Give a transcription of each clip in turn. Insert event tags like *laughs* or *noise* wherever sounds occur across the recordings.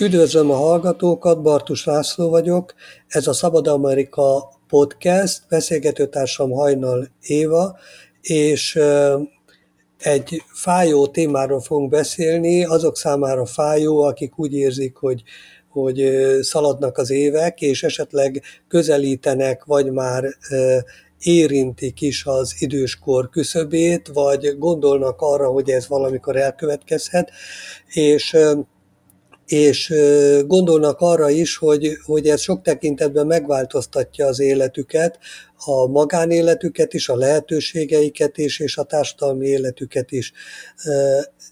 Üdvözlöm a hallgatókat, Bartus László vagyok. Ez a Szabad Amerika podcast, beszélgetőtársam Hajnal Éva, és egy fájó témáról fogunk beszélni, azok számára fájó, akik úgy érzik, hogy, hogy szaladnak az évek, és esetleg közelítenek, vagy már érintik is az időskor küszöbét, vagy gondolnak arra, hogy ez valamikor elkövetkezhet, és és gondolnak arra is, hogy, hogy ez sok tekintetben megváltoztatja az életüket, a magánéletüket is, a lehetőségeiket is, és a társadalmi életüket is.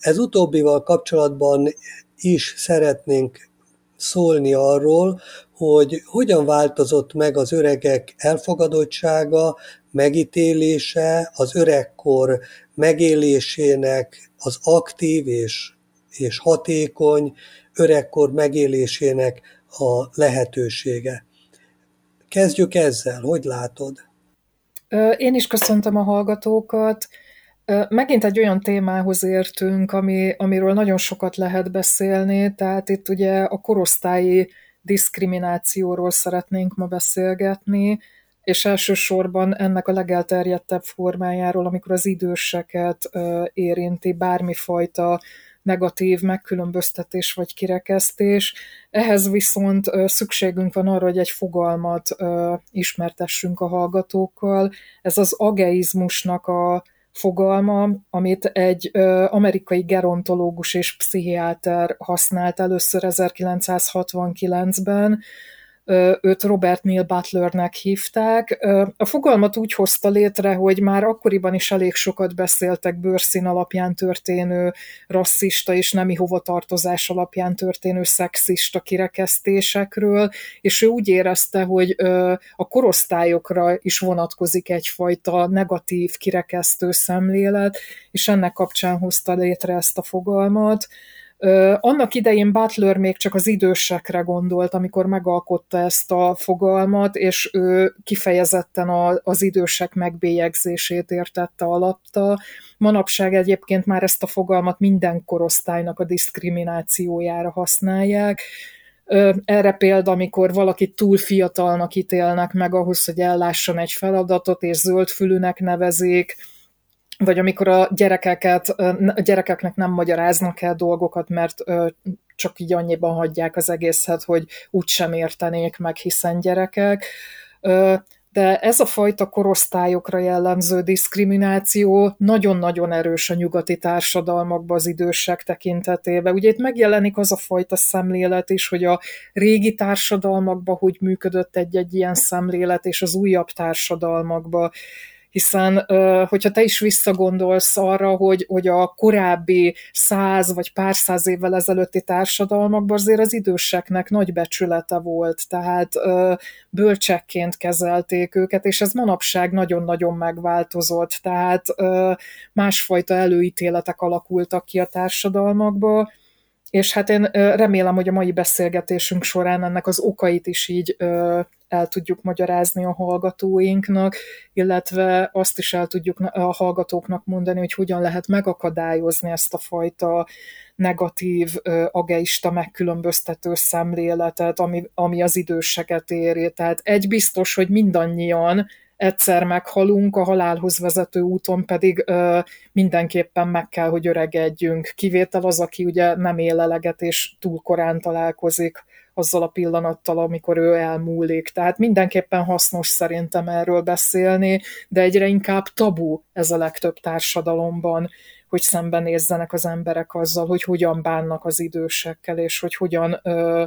Ez utóbbival kapcsolatban is szeretnénk szólni arról, hogy hogyan változott meg az öregek elfogadottsága, megítélése, az öregkor megélésének az aktív és, és hatékony öregkor megélésének a lehetősége. Kezdjük ezzel, hogy látod? Én is köszöntöm a hallgatókat. Megint egy olyan témához értünk, ami, amiről nagyon sokat lehet beszélni, tehát itt ugye a korosztályi diszkriminációról szeretnénk ma beszélgetni, és elsősorban ennek a legelterjedtebb formájáról, amikor az időseket érinti bármifajta negatív megkülönböztetés vagy kirekesztés. Ehhez viszont szükségünk van arra, hogy egy fogalmat ismertessünk a hallgatókkal. Ez az ageizmusnak a fogalma, amit egy amerikai gerontológus és pszichiáter használt először 1969-ben, őt Robert Neil Butlernek hívták. A fogalmat úgy hozta létre, hogy már akkoriban is elég sokat beszéltek bőrszín alapján történő rasszista és nemi hovatartozás alapján történő szexista kirekesztésekről, és ő úgy érezte, hogy a korosztályokra is vonatkozik egyfajta negatív kirekesztő szemlélet, és ennek kapcsán hozta létre ezt a fogalmat. Annak idején Butler még csak az idősekre gondolt, amikor megalkotta ezt a fogalmat, és ő kifejezetten az idősek megbélyegzését értette alapta. Manapság egyébként már ezt a fogalmat minden korosztálynak a diszkriminációjára használják, erre példa, amikor valakit túl fiatalnak ítélnek meg ahhoz, hogy ellásson egy feladatot, és zöldfülűnek nevezik, vagy amikor a gyerekeket, a gyerekeknek nem magyaráznak el dolgokat, mert csak így annyiban hagyják az egészet, hogy úgysem értenék meg, hiszen gyerekek. De ez a fajta korosztályokra jellemző diszkrimináció nagyon-nagyon erős a nyugati társadalmakban az idősek tekintetében. Ugye itt megjelenik az a fajta szemlélet is, hogy a régi társadalmakban hogy működött egy-egy ilyen szemlélet, és az újabb társadalmakban hiszen hogyha te is visszagondolsz arra, hogy, hogy a korábbi száz vagy pár száz évvel ezelőtti társadalmakban azért az időseknek nagy becsülete volt, tehát bölcsekként kezelték őket, és ez manapság nagyon-nagyon megváltozott, tehát másfajta előítéletek alakultak ki a társadalmakba, és hát én remélem, hogy a mai beszélgetésünk során ennek az okait is így el tudjuk magyarázni a hallgatóinknak, illetve azt is el tudjuk a hallgatóknak mondani, hogy hogyan lehet megakadályozni ezt a fajta negatív, ageista, megkülönböztető szemléletet, ami, ami az időseket éri. Tehát egy biztos, hogy mindannyian egyszer meghalunk, a halálhoz vezető úton pedig ö, mindenképpen meg kell, hogy öregedjünk. Kivétel az, aki ugye nem él eleget és túl korán találkozik azzal a pillanattal, amikor ő elmúlik. Tehát mindenképpen hasznos szerintem erről beszélni, de egyre inkább tabu ez a legtöbb társadalomban, hogy szembenézzenek az emberek azzal, hogy hogyan bánnak az idősekkel, és hogy hogyan ö,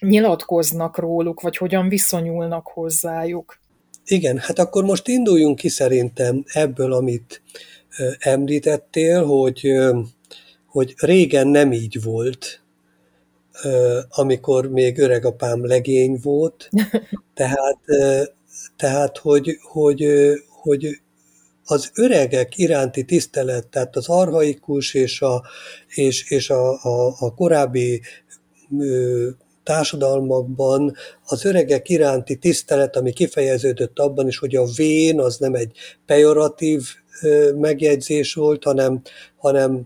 nyilatkoznak róluk, vagy hogyan viszonyulnak hozzájuk. Igen, hát akkor most induljunk ki szerintem ebből, amit említettél, hogy, hogy régen nem így volt, amikor még öregapám legény volt, *laughs* tehát, tehát hogy, hogy, hogy az öregek iránti tisztelet, tehát az arhaikus és a, és, és a, a, a korábbi társadalmakban az öregek iránti tisztelet, ami kifejeződött abban is, hogy a vén az nem egy pejoratív megjegyzés volt, hanem, hanem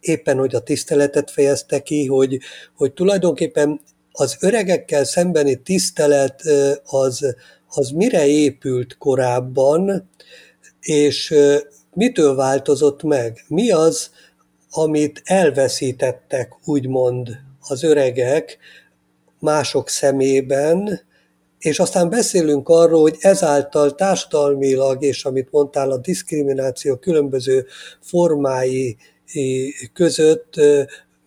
éppen, hogy a tiszteletet fejezte ki, hogy, hogy tulajdonképpen az öregekkel szembeni tisztelet az, az mire épült korábban, és mitől változott meg? Mi az, amit elveszítettek, úgymond az öregek mások szemében, és aztán beszélünk arról, hogy ezáltal társadalmilag, és amit mondtál, a diszkrimináció különböző formái között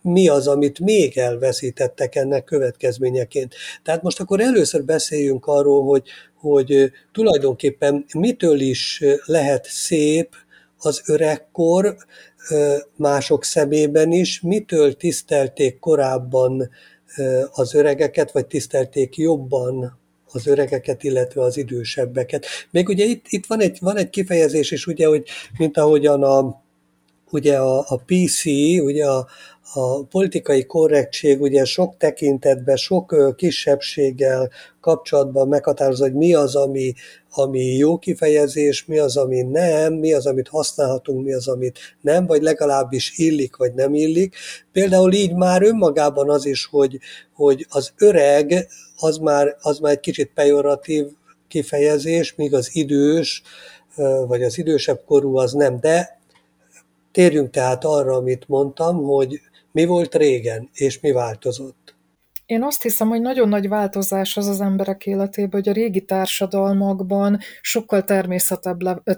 mi az, amit még elveszítettek ennek következményeként. Tehát most akkor először beszéljünk arról, hogy, hogy tulajdonképpen mitől is lehet szép az öregkor mások szemében is, mitől tisztelték korábban az öregeket, vagy tisztelték jobban az öregeket, illetve az idősebbeket. Még ugye itt, itt van, egy, van egy kifejezés is, ugye, hogy mint ahogyan a, ugye a, a PC, ugye a, a politikai korrektség ugye sok tekintetben, sok kisebbséggel kapcsolatban meghatározza, hogy mi az, ami, ami jó kifejezés, mi az, ami nem, mi az, amit használhatunk, mi az, amit nem, vagy legalábbis illik, vagy nem illik. Például így már önmagában az is, hogy, hogy az öreg, az már, az már egy kicsit pejoratív kifejezés, míg az idős, vagy az idősebb korú az nem. De térjünk tehát arra, amit mondtam, hogy mi volt régen, és mi változott? Én azt hiszem, hogy nagyon nagy változás az az emberek életében, hogy a régi társadalmakban sokkal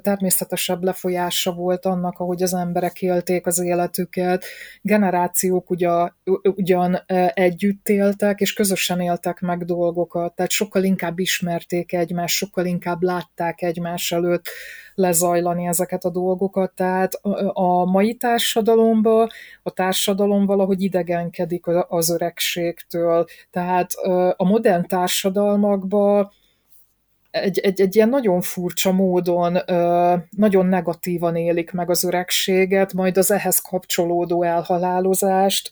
természetesebb lefolyása volt annak, ahogy az emberek élték az életüket. Generációk ugyan, ugyan együtt éltek, és közösen éltek meg dolgokat, tehát sokkal inkább ismerték egymást, sokkal inkább látták egymás előtt lezajlani ezeket a dolgokat. Tehát a mai társadalomban a társadalom valahogy idegenkedik az öregségtől. Tehát a modern társadalmakban egy, egy, egy ilyen nagyon furcsa módon, nagyon negatívan élik meg az öregséget, majd az ehhez kapcsolódó elhalálozást,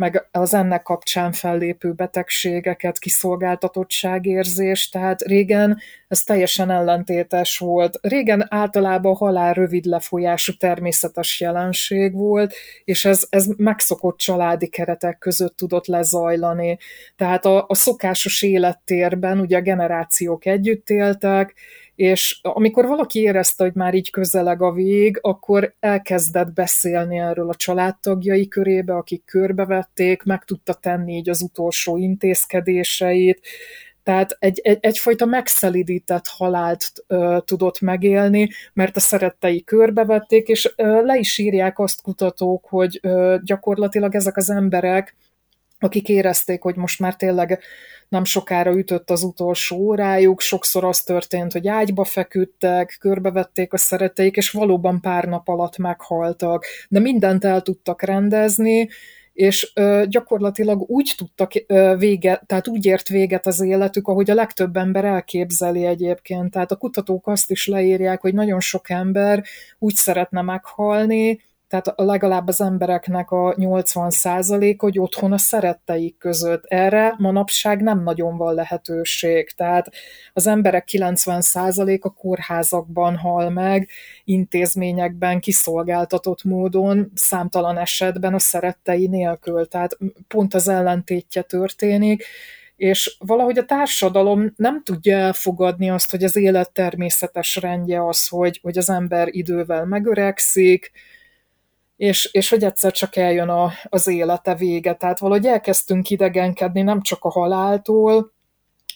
meg az ennek kapcsán fellépő betegségeket, kiszolgáltatottságérzés, tehát régen ez teljesen ellentétes volt. Régen általában halál rövid lefolyású természetes jelenség volt, és ez, ez megszokott családi keretek között tudott lezajlani. Tehát a, a szokásos élettérben ugye generációk együtt éltek, és amikor valaki érezte, hogy már így közeleg a vég, akkor elkezdett beszélni erről a családtagjai körébe, akik körbevették, meg tudta tenni így az utolsó intézkedéseit, tehát egy, egy, egyfajta megszelidített halált ö, tudott megélni, mert a szerettei körbevették, és ö, le is írják azt kutatók, hogy ö, gyakorlatilag ezek az emberek, akik érezték, hogy most már tényleg nem sokára ütött az utolsó órájuk, sokszor az történt, hogy ágyba feküdtek, körbevették a szereteik, és valóban pár nap alatt meghaltak, de mindent el tudtak rendezni, és ö, gyakorlatilag úgy tudtak ö, vége, tehát úgy ért véget az életük, ahogy a legtöbb ember elképzeli egyébként. Tehát a kutatók azt is leírják, hogy nagyon sok ember úgy szeretne meghalni, tehát legalább az embereknek a 80 hogy otthon a szeretteik között. Erre manapság nem nagyon van lehetőség. Tehát az emberek 90% a kórházakban hal meg, intézményekben, kiszolgáltatott módon, számtalan esetben a szerettei nélkül. Tehát pont az ellentétje történik, és valahogy a társadalom nem tudja elfogadni azt, hogy az élet természetes rendje az, hogy, hogy az ember idővel megöregszik, és, és hogy egyszer csak eljön a, az élete vége. Tehát valahogy elkezdtünk idegenkedni nem csak a haláltól,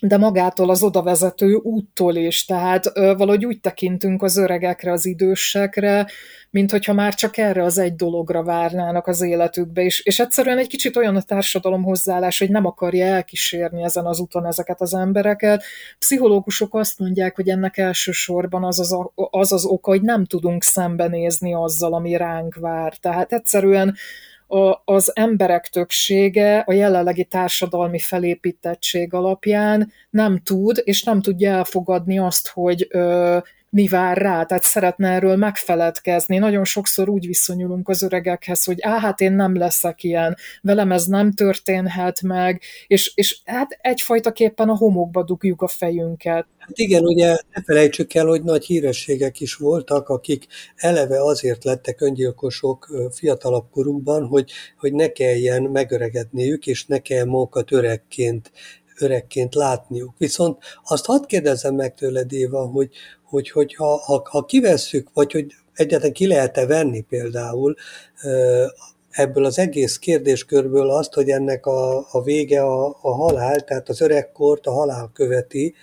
de magától az odavezető úttól is. Tehát ö, valahogy úgy tekintünk az öregekre, az idősekre, mint hogyha már csak erre az egy dologra várnának az életükbe, és, és egyszerűen egy kicsit olyan a társadalom hozzáállás, hogy nem akarja elkísérni ezen az úton ezeket az embereket. Pszichológusok azt mondják, hogy ennek elsősorban az az, az, az oka, hogy nem tudunk szembenézni azzal, ami ránk vár. Tehát egyszerűen az emberek többsége a jelenlegi társadalmi felépítettség alapján nem tud, és nem tudja elfogadni azt, hogy mi vár rá, tehát szeretne erről megfeledkezni. Nagyon sokszor úgy viszonyulunk az öregekhez, hogy á, hát én nem leszek ilyen, velem ez nem történhet meg, és, és hát egyfajtaképpen a homokba dugjuk a fejünket. Hát igen, ugye ne felejtsük el, hogy nagy hírességek is voltak, akik eleve azért lettek öngyilkosok fiatalabb korukban, hogy, hogy ne kelljen megöregedniük, és ne kelljen magukat öregként öregként látniuk. Viszont azt hadd kérdezzem meg tőled, Éva, hogy, hogy, hogy ha, ha, ha kivesszük, vagy hogy egyáltalán ki lehet-e venni például ebből az egész kérdéskörből azt, hogy ennek a, a vége a, a halál, tehát az öregkort a halál követi,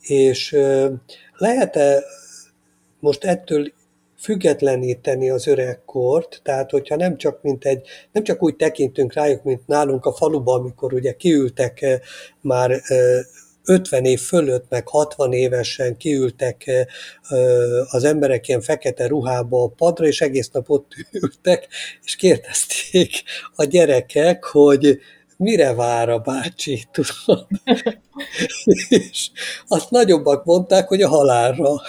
és lehet-e most ettől függetleníteni az öregkort, tehát hogyha nem csak, mint egy, nem csak úgy tekintünk rájuk, mint nálunk a faluban, amikor ugye kiültek már 50 év fölött, meg 60 évesen kiültek az emberek ilyen fekete ruhába a padra, és egész nap ott *laughs* ültek, és kérdezték a gyerekek, hogy mire vár a bácsi, tudod? és azt nagyobbak mondták, hogy a halálra.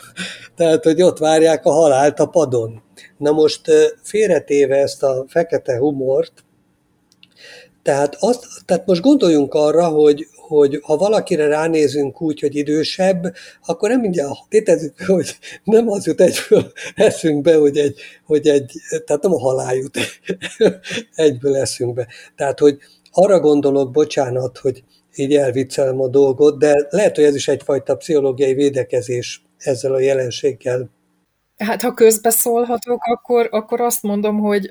Tehát, hogy ott várják a halált a padon. Na most félretéve ezt a fekete humort, tehát, azt, tehát most gondoljunk arra, hogy, hogy ha valakire ránézünk úgy, hogy idősebb, akkor nem mindjárt tétezzük, hogy nem az jut egyből eszünkbe, hogy egy, hogy egy tehát nem a halál jut egyből eszünkbe. Tehát, hogy arra gondolok, bocsánat, hogy így elviccelem a dolgot, de lehet, hogy ez is egyfajta pszichológiai védekezés ezzel a jelenséggel Hát ha közbeszólhatok, akkor, akkor azt mondom, hogy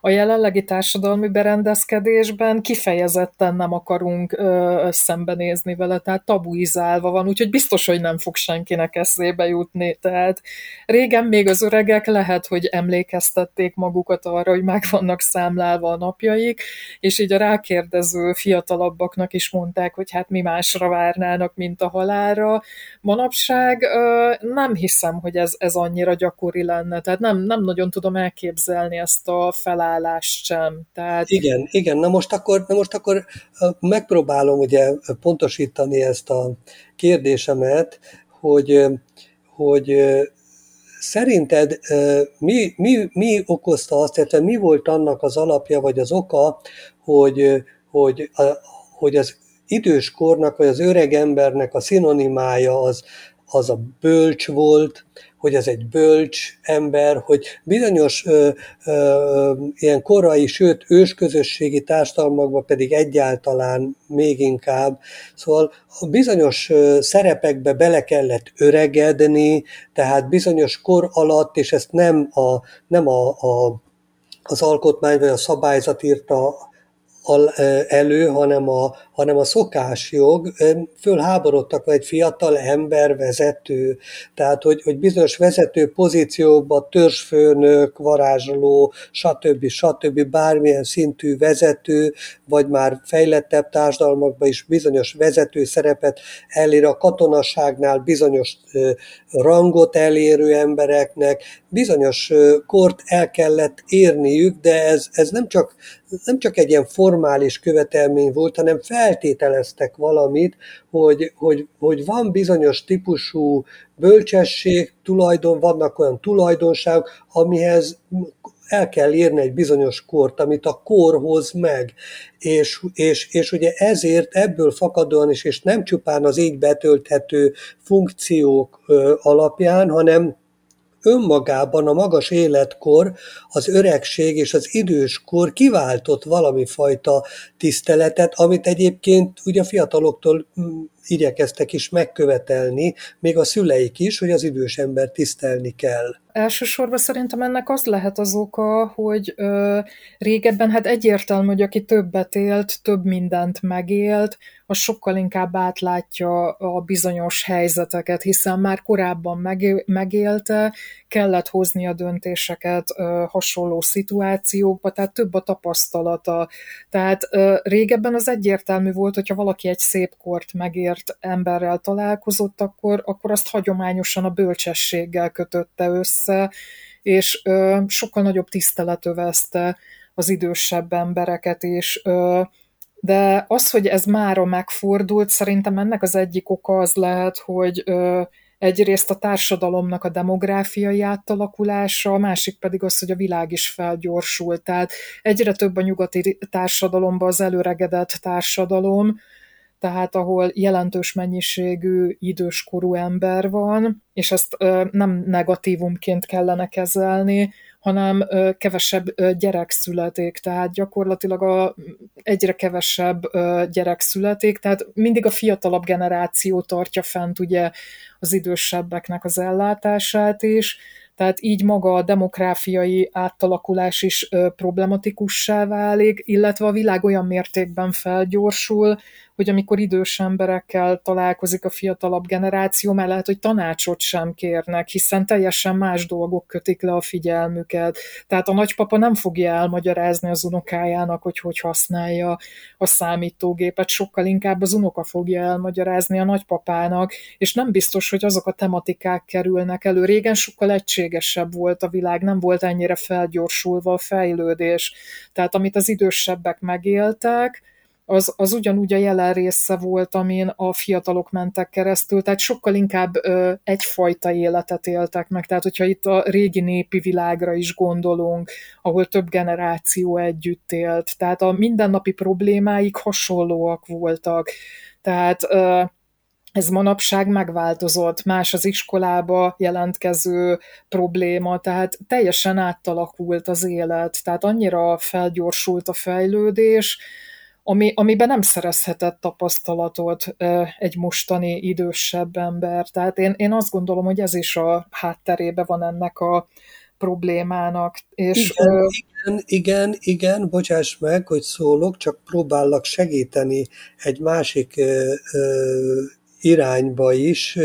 a jelenlegi társadalmi berendezkedésben kifejezetten nem akarunk szembenézni vele, tehát tabuizálva van, úgyhogy biztos, hogy nem fog senkinek eszébe jutni. Tehát régen még az öregek lehet, hogy emlékeztették magukat arra, hogy meg vannak számlálva a napjaik, és így a rákérdező fiatalabbaknak is mondták, hogy hát mi másra várnának, mint a halára. Manapság nem hiszem, hogy ez, ez annyira gyakori lenne, tehát nem, nem nagyon tudom elképzelni ezt a felállást sem. Tehát... Igen, igen, na most akkor, na most akkor megpróbálom ugye pontosítani ezt a kérdésemet, hogy, hogy szerinted mi, mi, mi okozta azt, tehát mi volt annak az alapja, vagy az oka, hogy, hogy, hogy az időskornak, vagy az öreg embernek a szinonimája az, az a bölcs volt, hogy ez egy bölcs ember, hogy bizonyos ö, ö, ilyen korai, sőt ősközösségi társadalmakban pedig egyáltalán még inkább. Szóval bizonyos szerepekbe bele kellett öregedni, tehát bizonyos kor alatt, és ezt nem, a, nem a, a, az alkotmány vagy a szabályzat írta elő, hanem a, hanem a szokásjog. Fölháborodtak egy fiatal ember vezető, tehát hogy, hogy bizonyos vezető pozíciókban törzsfőnök, varázsló, stb. stb. bármilyen szintű vezető, vagy már fejlettebb társadalmakban is bizonyos vezető szerepet elér a katonaságnál bizonyos rangot elérő embereknek, bizonyos kort el kellett érniük, de ez, ez nem, csak, nem csak egy ilyen formális követelmény volt, hanem feltételeztek valamit, hogy, hogy, hogy van bizonyos típusú bölcsesség, tulajdon, vannak olyan tulajdonságok, amihez el kell érni egy bizonyos kort, amit a kor hoz meg. És, és, és ugye ezért ebből fakadóan is, és nem csupán az így betölthető funkciók alapján, hanem önmagában a magas életkor, az öregség és az időskor kiváltott valami fajta tiszteletet, amit egyébként ugye a fiataloktól mm, igyekeztek is megkövetelni, még a szüleik is, hogy az idős ember tisztelni kell. Elsősorban szerintem ennek az lehet az oka, hogy ö, régebben hát egyértelmű, hogy aki többet élt, több mindent megélt, az sokkal inkább átlátja a bizonyos helyzeteket, hiszen már korábban megélte, kellett hozni a döntéseket ö, hasonló szituációkba, tehát több a tapasztalata. Tehát ö, régebben az egyértelmű volt, hogyha valaki egy szép kort megért emberrel találkozott, akkor, akkor azt hagyományosan a bölcsességgel kötötte össze, és ö, sokkal nagyobb tisztelet övezte az idősebb embereket, és ö, de az, hogy ez mára megfordult, szerintem ennek az egyik oka az lehet, hogy ö, egyrészt a társadalomnak a demográfiai átalakulása, a másik pedig az, hogy a világ is felgyorsult. Tehát egyre több a nyugati társadalomban az előregedett társadalom, tehát ahol jelentős mennyiségű időskorú ember van, és ezt nem negatívumként kellene kezelni, hanem kevesebb gyerek születik, tehát gyakorlatilag a, egyre kevesebb gyerek születik, tehát mindig a fiatalabb generáció tartja fent ugye az idősebbeknek az ellátását is, tehát így maga a demográfiai átalakulás is problematikussá válik, illetve a világ olyan mértékben felgyorsul, hogy amikor idős emberekkel találkozik a fiatalabb generáció, már lehet, hogy tanácsot sem kérnek, hiszen teljesen más dolgok kötik le a figyelmüket. Tehát a nagypapa nem fogja elmagyarázni az unokájának, hogy hogy használja a számítógépet, sokkal inkább az unoka fogja elmagyarázni a nagypapának, és nem biztos, hogy azok a tematikák kerülnek elő. Régen sokkal egységesebb volt a világ, nem volt ennyire felgyorsulva a fejlődés. Tehát amit az idősebbek megéltek, az, az ugyanúgy a jelen része volt, amin a fiatalok mentek keresztül, tehát sokkal inkább ö, egyfajta életet éltek meg. Tehát, hogyha itt a régi népi világra is gondolunk, ahol több generáció együtt élt, tehát a mindennapi problémáik hasonlóak voltak. Tehát ö, ez manapság megváltozott, más az iskolába jelentkező probléma, tehát teljesen átalakult az élet, tehát annyira felgyorsult a fejlődés, ami, amiben nem szerezhetett tapasztalatot egy mostani idősebb ember. Tehát én, én azt gondolom, hogy ez is a hátterébe van ennek a problémának. És, igen, ö... igen, igen, igen, bocsáss meg, hogy szólok, csak próbállak segíteni egy másik ö, ö, irányba is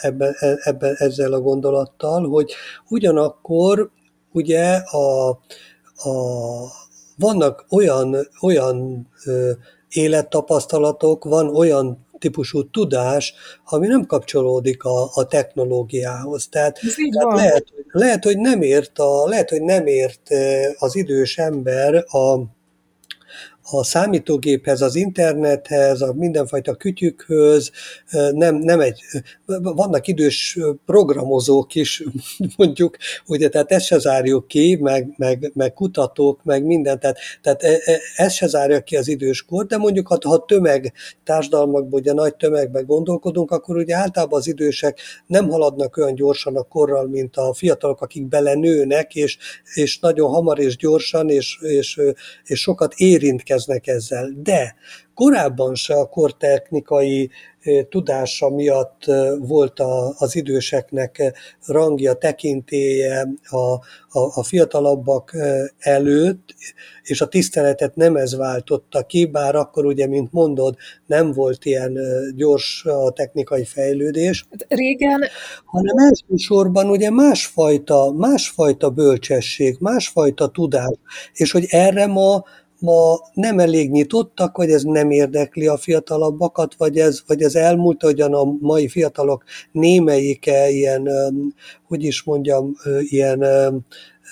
ebben, e, ebben, ezzel a gondolattal, hogy ugyanakkor ugye a, a vannak olyan, olyan élettapasztalatok, van olyan típusú tudás, ami nem kapcsolódik a, a technológiához. Tehát, tehát lehet, lehet, hogy nem ért a, lehet, hogy nem ért az idős ember a, a számítógéphez, az internethez, a mindenfajta kütyükhöz, nem, nem egy, vannak idős programozók is, *laughs* mondjuk, ugye, tehát ezt se zárjuk ki, meg, meg, meg kutatók, meg minden, tehát, tehát e, e, ez se zárja ki az időskor, de mondjuk, ha, ha tömeg társadalmakban, ugye nagy tömegben gondolkodunk, akkor ugye általában az idősek nem haladnak olyan gyorsan a korral, mint a fiatalok, akik belenőnek, és, és nagyon hamar és gyorsan, és, és, és sokat érintkeznek rendelkeznek ezzel. De korábban se a kortechnikai tudása miatt volt az időseknek rangja, tekintéje a, a, a fiatalabbak előtt, és a tiszteletet nem ez váltotta ki, bár akkor ugye, mint mondod, nem volt ilyen gyors a technikai fejlődés. Hát régen... Hanem elsősorban ugye másfajta, másfajta bölcsesség, másfajta tudás, és hogy erre ma ma nem elég nyitottak, vagy ez nem érdekli a fiatalabbakat, vagy ez, vagy ez elmúlt, hogyan a mai fiatalok némelyike ilyen, hogy is mondjam, ilyen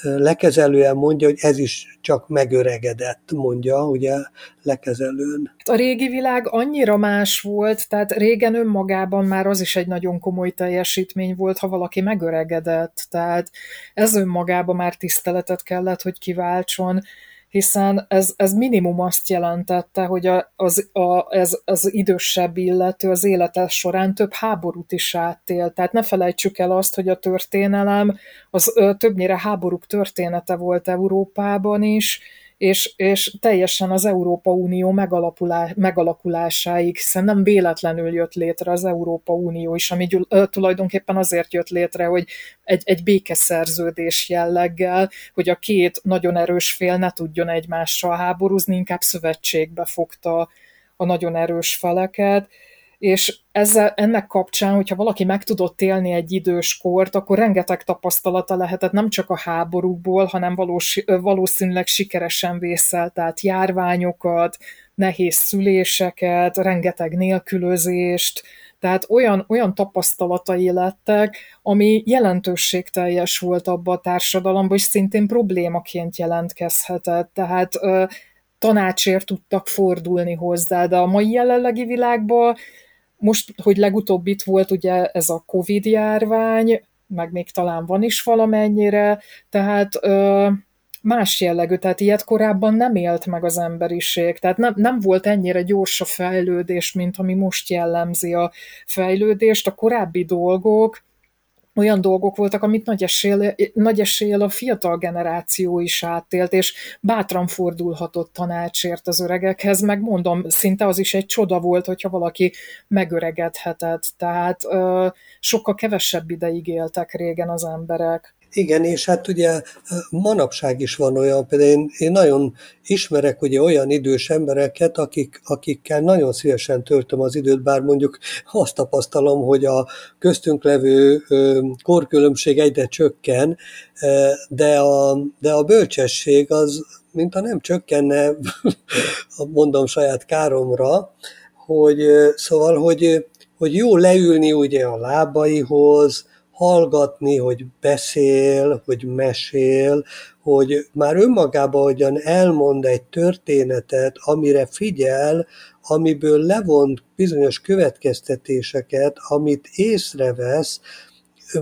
lekezelően mondja, hogy ez is csak megöregedett, mondja, ugye, lekezelőn. A régi világ annyira más volt, tehát régen önmagában már az is egy nagyon komoly teljesítmény volt, ha valaki megöregedett, tehát ez önmagában már tiszteletet kellett, hogy kiváltson, hiszen ez, ez minimum azt jelentette, hogy a, az, a, ez, az idősebb illető az élete során több háborút is átél. Tehát ne felejtsük el azt, hogy a történelem az ö, többnyire háborúk története volt Európában is, és, és teljesen az Európa Unió megalakulásáig, hiszen nem véletlenül jött létre az Európa Unió is, ami tulajdonképpen azért jött létre, hogy egy, egy békeszerződés jelleggel, hogy a két nagyon erős fél ne tudjon egymással háborúzni, inkább szövetségbe fogta a nagyon erős feleket, és ezzel, ennek kapcsán, hogyha valaki meg tudott élni egy idős kort, akkor rengeteg tapasztalata lehetett nem csak a háborúkból, hanem valós, valószínűleg sikeresen vészelt át járványokat, nehéz szüléseket, rengeteg nélkülözést, tehát olyan, olyan tapasztalatai lettek, ami jelentőségteljes volt abba a társadalomban, és szintén problémaként jelentkezhetett. Tehát tanácsért tudtak fordulni hozzá, de a mai jelenlegi világban most, hogy legutóbb itt volt ugye ez a Covid járvány, meg még talán van is valamennyire, tehát ö, más jellegű, tehát ilyet korábban nem élt meg az emberiség, tehát nem, nem volt ennyire gyors a fejlődés, mint ami most jellemzi a fejlődést. A korábbi dolgok, olyan dolgok voltak, amit nagy esél, nagy esél a fiatal generáció is átélt, és bátran fordulhatott tanácsért az öregekhez, meg mondom, szinte az is egy csoda volt, hogyha valaki megöregedhetett, tehát ö, sokkal kevesebb ideig éltek régen az emberek. Igen, és hát ugye manapság is van olyan, például én, én nagyon ismerek ugye olyan idős embereket, akik, akikkel nagyon szívesen töltöm az időt, bár mondjuk azt tapasztalom, hogy a köztünk levő korkülönbség egyre csökken, de a, de a bölcsesség az, mint a nem csökkenne, *laughs* mondom saját káromra, hogy szóval, hogy, hogy jó leülni ugye a lábaihoz, hallgatni, hogy beszél, hogy mesél, hogy már önmagában hogyan elmond egy történetet, amire figyel, amiből levont bizonyos következtetéseket, amit észrevesz,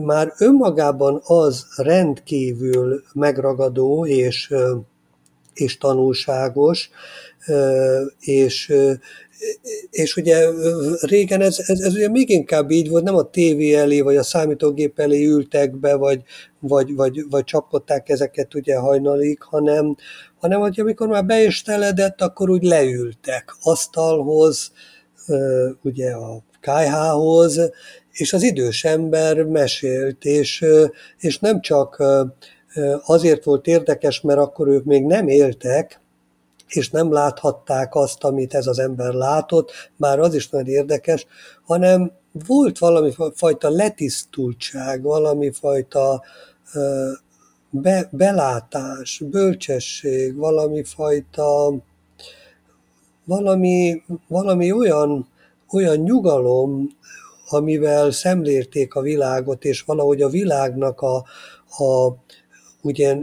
már önmagában az rendkívül megragadó és, és tanulságos, és, és ugye régen ez, ez, ez ugye még inkább így volt, nem a tévé elé, vagy a számítógép elé ültek be, vagy, vagy, vagy, vagy csapkodták ezeket ugye hajnalig, hanem, hanem hogy amikor már be is teledett, akkor úgy leültek asztalhoz, ugye a kájhához, és az idős ember mesélt, és, és nem csak azért volt érdekes, mert akkor ők még nem éltek, és nem láthatták azt, amit ez az ember látott, bár az is nagyon érdekes, hanem volt valami fajta letisztultság, valami fajta be, belátás, bölcsesség, valami fajta valami, valami olyan, olyan nyugalom, amivel szemlélték a világot, és valahogy a világnak a, a ugye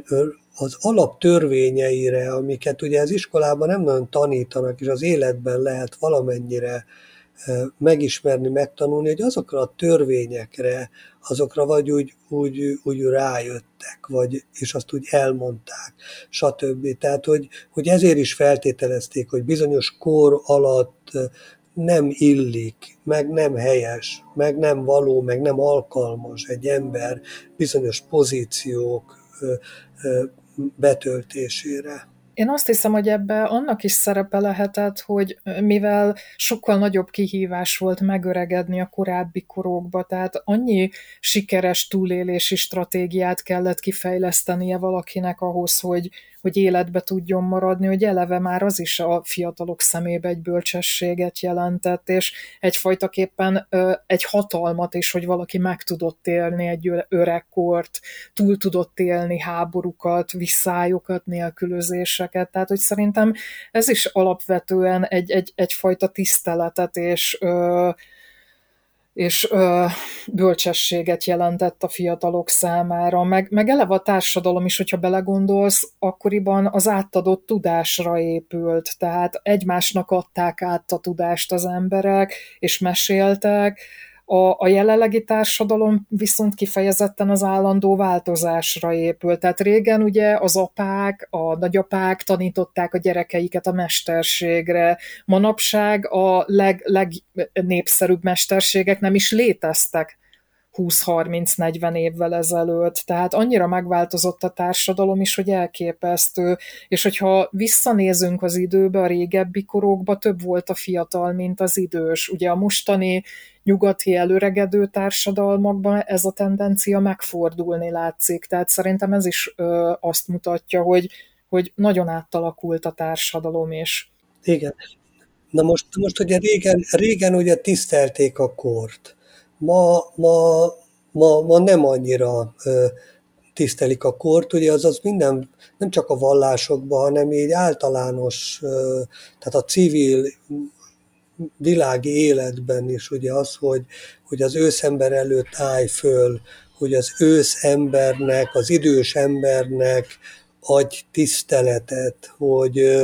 az alaptörvényeire, amiket ugye az iskolában nem nagyon tanítanak, és az életben lehet valamennyire megismerni, megtanulni, hogy azokra a törvényekre, azokra vagy úgy, úgy, úgy rájöttek, vagy, és azt úgy elmondták, stb. Tehát, hogy, hogy ezért is feltételezték, hogy bizonyos kor alatt nem illik, meg nem helyes, meg nem való, meg nem alkalmas egy ember bizonyos pozíciók betöltésére. Én azt hiszem, hogy ebbe annak is szerepe lehetett, hogy mivel sokkal nagyobb kihívás volt megöregedni a korábbi korokba, tehát annyi sikeres túlélési stratégiát kellett kifejlesztenie valakinek ahhoz, hogy, hogy életbe tudjon maradni, hogy eleve már az is a fiatalok szemébe egy bölcsességet jelentett, és egyfajtaképpen egy hatalmat is, hogy valaki meg tudott élni egy öregkort, túl tudott élni háborúkat, visszájokat, nélkülözéseket, tehát hogy szerintem ez is alapvetően egy, egy, egyfajta tiszteletet és és ö, bölcsességet jelentett a fiatalok számára, meg, meg eleve a társadalom is, hogyha belegondolsz, akkoriban az átadott tudásra épült, tehát egymásnak adták át a tudást az emberek, és meséltek, a, a jelenlegi társadalom viszont kifejezetten az állandó változásra épül. Tehát régen ugye az apák, a nagyapák tanították a gyerekeiket a mesterségre. Manapság a leg, legnépszerűbb mesterségek nem is léteztek 20-30-40 évvel ezelőtt. Tehát annyira megváltozott a társadalom is, hogy elképesztő. És hogyha visszanézünk az időbe, a régebbi korokba, több volt a fiatal, mint az idős. Ugye a mostani nyugati előregedő társadalmakban ez a tendencia megfordulni látszik. Tehát szerintem ez is ö, azt mutatja, hogy, hogy nagyon átalakult a társadalom is. Igen. Na most, most ugye régen, régen ugye tisztelték a kort ma, ma, ma, ma nem annyira ö, tisztelik a kort, ugye azaz minden, nem csak a vallásokban, hanem így általános, tehát a civil világi életben is ugye az, hogy, hogy az őszember előtt állj föl, hogy az őszembernek, az idős embernek adj tiszteletet, hogy,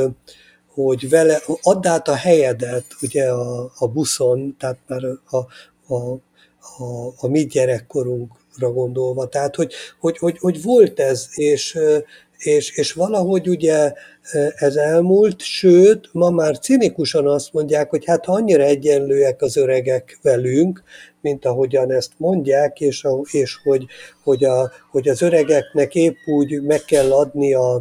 hogy vele add át a helyedet ugye a, a buszon, tehát már a, a, a, a mi gyerekkorunkra gondolva. Tehát, hogy, hogy, hogy, hogy volt ez, és, és, és valahogy ugye ez elmúlt, sőt, ma már cinikusan azt mondják, hogy hát annyira egyenlőek az öregek velünk, mint ahogyan ezt mondják, és, a, és hogy, hogy, a, hogy az öregeknek épp úgy meg kell adni a,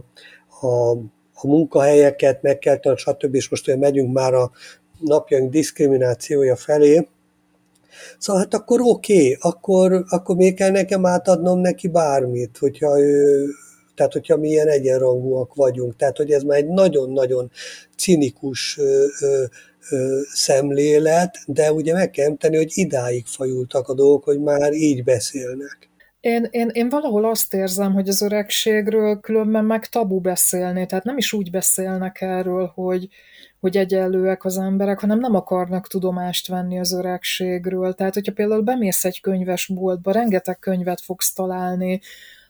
a, a munkahelyeket, meg kell tanulni, stb. És most olyan megyünk már a napjaink diszkriminációja felé, Szóval hát akkor oké, okay, akkor, akkor még kell nekem átadnom neki bármit, hogyha ő, tehát hogyha mi ilyen egyenrangúak vagyunk. Tehát, hogy ez már egy nagyon-nagyon cinikus ö, ö, ö, szemlélet, de ugye meg kell említeni, hogy idáig fajultak a dolgok, hogy már így beszélnek. Én, én, én valahol azt érzem, hogy az öregségről különben meg tabu beszélni, tehát nem is úgy beszélnek erről, hogy, hogy egyenlőek az emberek, hanem nem akarnak tudomást venni az öregségről. Tehát, hogyha például bemész egy könyvesboltba, rengeteg könyvet fogsz találni,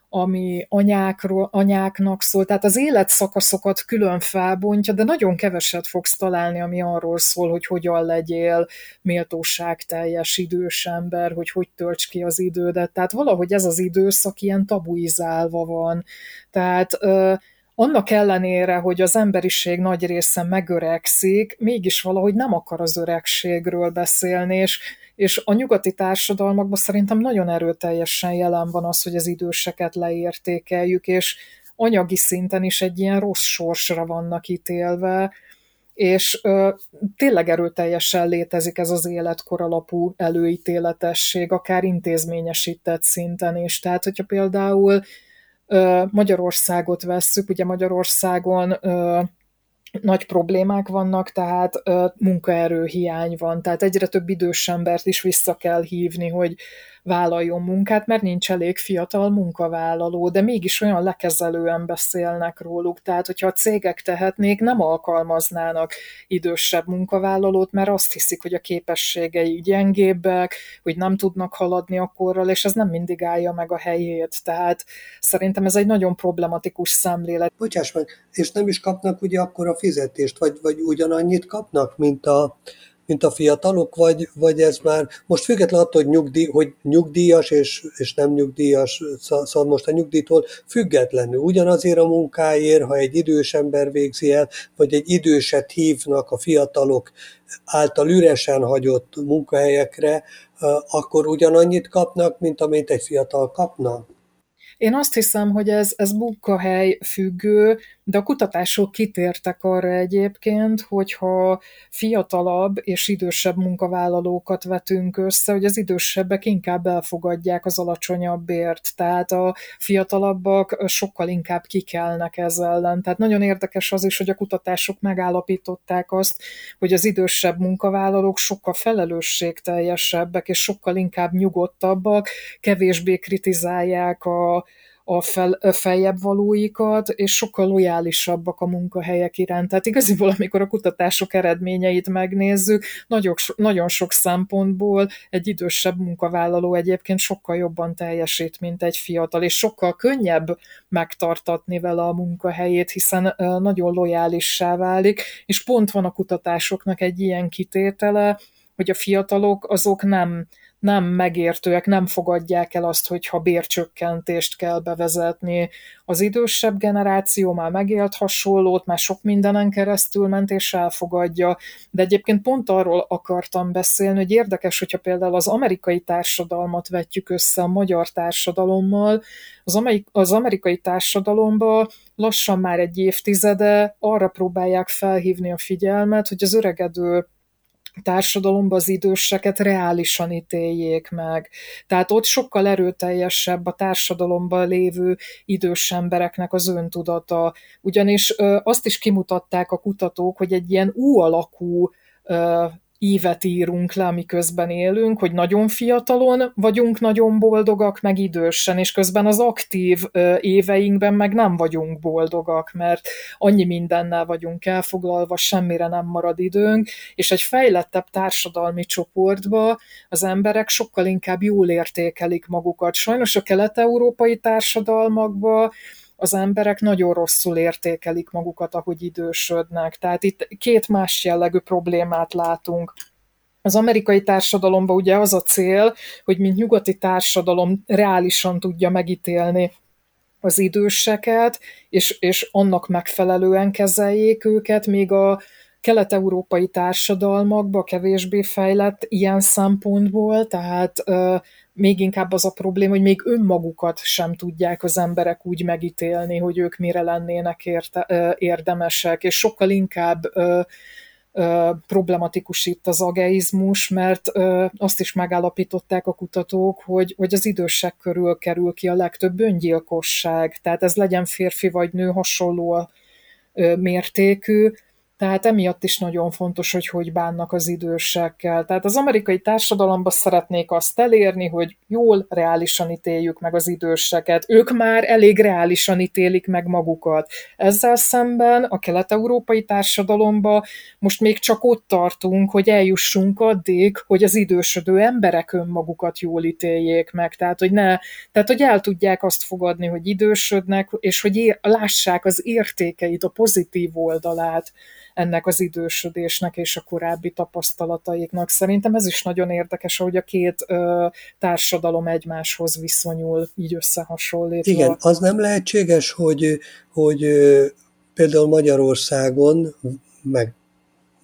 ami anyákról, anyáknak szól, tehát az életszakaszokat külön felbontja, de nagyon keveset fogsz találni, ami arról szól, hogy hogyan legyél méltóságteljes idős ember, hogy hogy tölts ki az idődet. Tehát valahogy ez az időszak ilyen tabuizálva van. Tehát annak ellenére, hogy az emberiség nagy része megöregszik, mégis valahogy nem akar az öregségről beszélni, és, és a nyugati társadalmakban szerintem nagyon erőteljesen jelen van az, hogy az időseket leértékeljük, és anyagi szinten is egy ilyen rossz sorsra vannak ítélve, és ö, tényleg erőteljesen létezik ez az életkor alapú előítéletesség, akár intézményesített szinten is. Tehát, hogyha például Magyarországot vesszük, ugye Magyarországon nagy problémák vannak, tehát munkaerő hiány van, tehát egyre több idős embert is vissza kell hívni, hogy vállaljon munkát, mert nincs elég fiatal munkavállaló, de mégis olyan lekezelően beszélnek róluk. Tehát, hogyha a cégek tehetnék, nem alkalmaznának idősebb munkavállalót, mert azt hiszik, hogy a képességei gyengébbek, hogy nem tudnak haladni akkorral, és ez nem mindig állja meg a helyét. Tehát szerintem ez egy nagyon problematikus szemlélet. Bocsáss meg, és nem is kapnak ugye akkor a fizetést, vagy, vagy ugyanannyit kapnak, mint a, mint a fiatalok, vagy, vagy ez már most független attól, hogy, nyugdíj, hogy nyugdíjas és, és nem nyugdíjas, szóval most a nyugdíjtól függetlenül ugyanazért a munkáért, ha egy idős ember végzi el, vagy egy időset hívnak a fiatalok által üresen hagyott munkahelyekre, akkor ugyanannyit kapnak, mint amit egy fiatal kapna? Én azt hiszem, hogy ez, ez munkahely függő, de a kutatások kitértek arra egyébként, hogyha fiatalabb és idősebb munkavállalókat vetünk össze, hogy az idősebbek inkább elfogadják az alacsonyabb bért, tehát a fiatalabbak sokkal inkább kikelnek ezzel ellen. Tehát nagyon érdekes az is, hogy a kutatások megállapították azt, hogy az idősebb munkavállalók sokkal felelősségteljesebbek és sokkal inkább nyugodtabbak, kevésbé kritizálják a a, fel, feljebb valóikat, és sokkal lojálisabbak a munkahelyek iránt. Tehát igaziból, amikor a kutatások eredményeit megnézzük, nagyon, nagyon sok szempontból egy idősebb munkavállaló egyébként sokkal jobban teljesít, mint egy fiatal, és sokkal könnyebb megtartatni vele a munkahelyét, hiszen nagyon lojálissá válik, és pont van a kutatásoknak egy ilyen kitétele, hogy a fiatalok azok nem, nem megértőek, nem fogadják el azt, hogyha bércsökkentést kell bevezetni. Az idősebb generáció már megélt hasonlót, már sok mindenen keresztül ment és elfogadja, de egyébként pont arról akartam beszélni, hogy érdekes, hogyha például az amerikai társadalmat vetjük össze a magyar társadalommal, az, amerik- az amerikai társadalomban lassan már egy évtizede arra próbálják felhívni a figyelmet, hogy az öregedő társadalomban az időseket reálisan ítéljék meg. Tehát ott sokkal erőteljesebb a társadalomban lévő idős embereknek az öntudata. Ugyanis azt is kimutatták a kutatók, hogy egy ilyen U alakú ívet írunk le, amiközben élünk, hogy nagyon fiatalon vagyunk nagyon boldogak, meg idősen, és közben az aktív éveinkben meg nem vagyunk boldogak, mert annyi mindennel vagyunk elfoglalva, semmire nem marad időnk, és egy fejlettebb társadalmi csoportba az emberek sokkal inkább jól értékelik magukat. Sajnos a kelet-európai társadalmakban az emberek nagyon rosszul értékelik magukat, ahogy idősödnek. Tehát itt két más jellegű problémát látunk. Az amerikai társadalomban ugye az a cél, hogy mint nyugati társadalom reálisan tudja megítélni az időseket, és, és annak megfelelően kezeljék őket, még a kelet-európai társadalmakban kevésbé fejlett ilyen szempontból, tehát még inkább az a probléma, hogy még önmagukat sem tudják az emberek úgy megítélni, hogy ők mire lennének érte, ö, érdemesek, és sokkal inkább ö, problematikus itt az ageizmus, mert azt is megállapították a kutatók, hogy, hogy az idősek körül kerül ki a legtöbb öngyilkosság, tehát ez legyen férfi vagy nő hasonló mértékű, tehát emiatt is nagyon fontos, hogy hogy bánnak az idősekkel. Tehát az amerikai társadalomban szeretnék azt elérni, hogy jól, reálisan ítéljük meg az időseket. Ők már elég reálisan ítélik meg magukat. Ezzel szemben a kelet-európai társadalomban most még csak ott tartunk, hogy eljussunk addig, hogy az idősödő emberek önmagukat jól ítéljék meg. Tehát, hogy ne, tehát, hogy el tudják azt fogadni, hogy idősödnek, és hogy ér, lássák az értékeit, a pozitív oldalát ennek az idősödésnek és a korábbi tapasztalataiknak. Szerintem ez is nagyon érdekes, hogy a két ö, társadalom egymáshoz viszonyul, így összehasonlítva. Igen, az nem lehetséges, hogy, hogy például Magyarországon, meg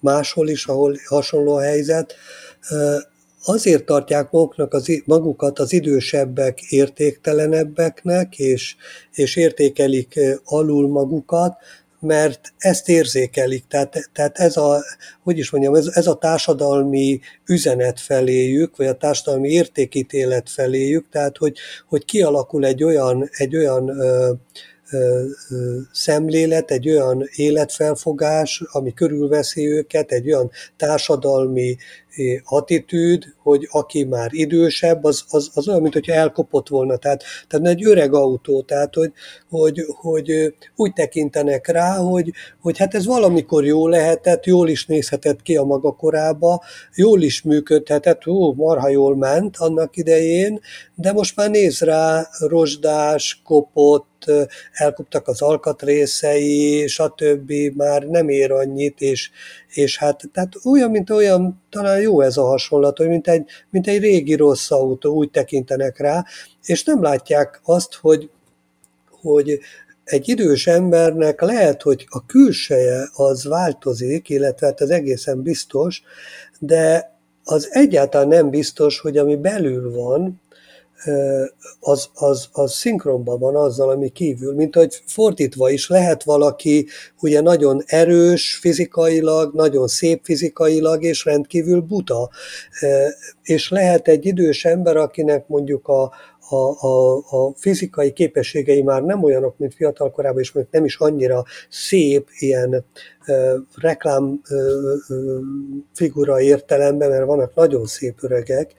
máshol is, ahol hasonló a helyzet, azért tartják maguknak az, magukat az idősebbek értéktelenebbeknek, és, és értékelik alul magukat, mert ezt érzékelik, tehát, tehát ez a, hogy is mondjam, ez, ez a társadalmi üzenet feléjük, vagy a társadalmi értékítélet feléjük, tehát hogy, hogy kialakul egy olyan, egy olyan ö, szemlélet, egy olyan életfelfogás, ami körülveszi őket, egy olyan társadalmi attitűd, hogy aki már idősebb, az, az, az olyan, mint hogyha elkopott volna. Tehát, tehát egy öreg autó, tehát hogy, hogy, hogy úgy tekintenek rá, hogy, hogy hát ez valamikor jó lehetett, jól is nézhetett ki a maga korába, jól is működhetett, ó, marha jól ment annak idején, de most már néz rá, rozsdás, kopott, elkoptak az alkatrészei, stb. már nem ér annyit, és, és hát tehát olyan, mint olyan, talán jó ez a hasonlat, hogy mint egy, mint egy régi rossz autó, úgy tekintenek rá, és nem látják azt, hogy, hogy egy idős embernek lehet, hogy a külseje az változik, illetve hát az egészen biztos, de az egyáltalán nem biztos, hogy ami belül van, az, az, az szinkronban van azzal, ami kívül, mint hogy fordítva is lehet valaki ugye nagyon erős fizikailag, nagyon szép fizikailag, és rendkívül buta. És lehet egy idős ember, akinek mondjuk a, a, a, a fizikai képességei már nem olyanok, mint fiatalkorában, és még nem is annyira szép ilyen e, reklám figura értelemben, mert vannak nagyon szép öregek,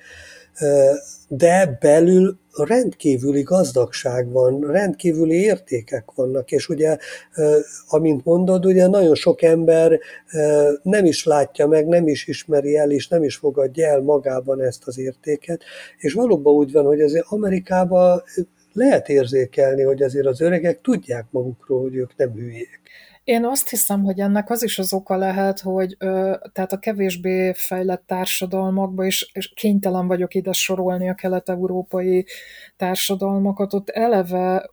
de belül rendkívüli gazdagság van, rendkívüli értékek vannak, és ugye, amint mondod, ugye nagyon sok ember nem is látja meg, nem is ismeri el, és nem is fogadja el magában ezt az értéket, és valóban úgy van, hogy azért Amerikában lehet érzékelni, hogy azért az öregek tudják magukról, hogy ők nem hülyék. Én azt hiszem, hogy ennek az is az oka lehet, hogy ö, tehát a kevésbé fejlett társadalmakban, és, és kénytelen vagyok ide sorolni a kelet-európai társadalmakat, ott eleve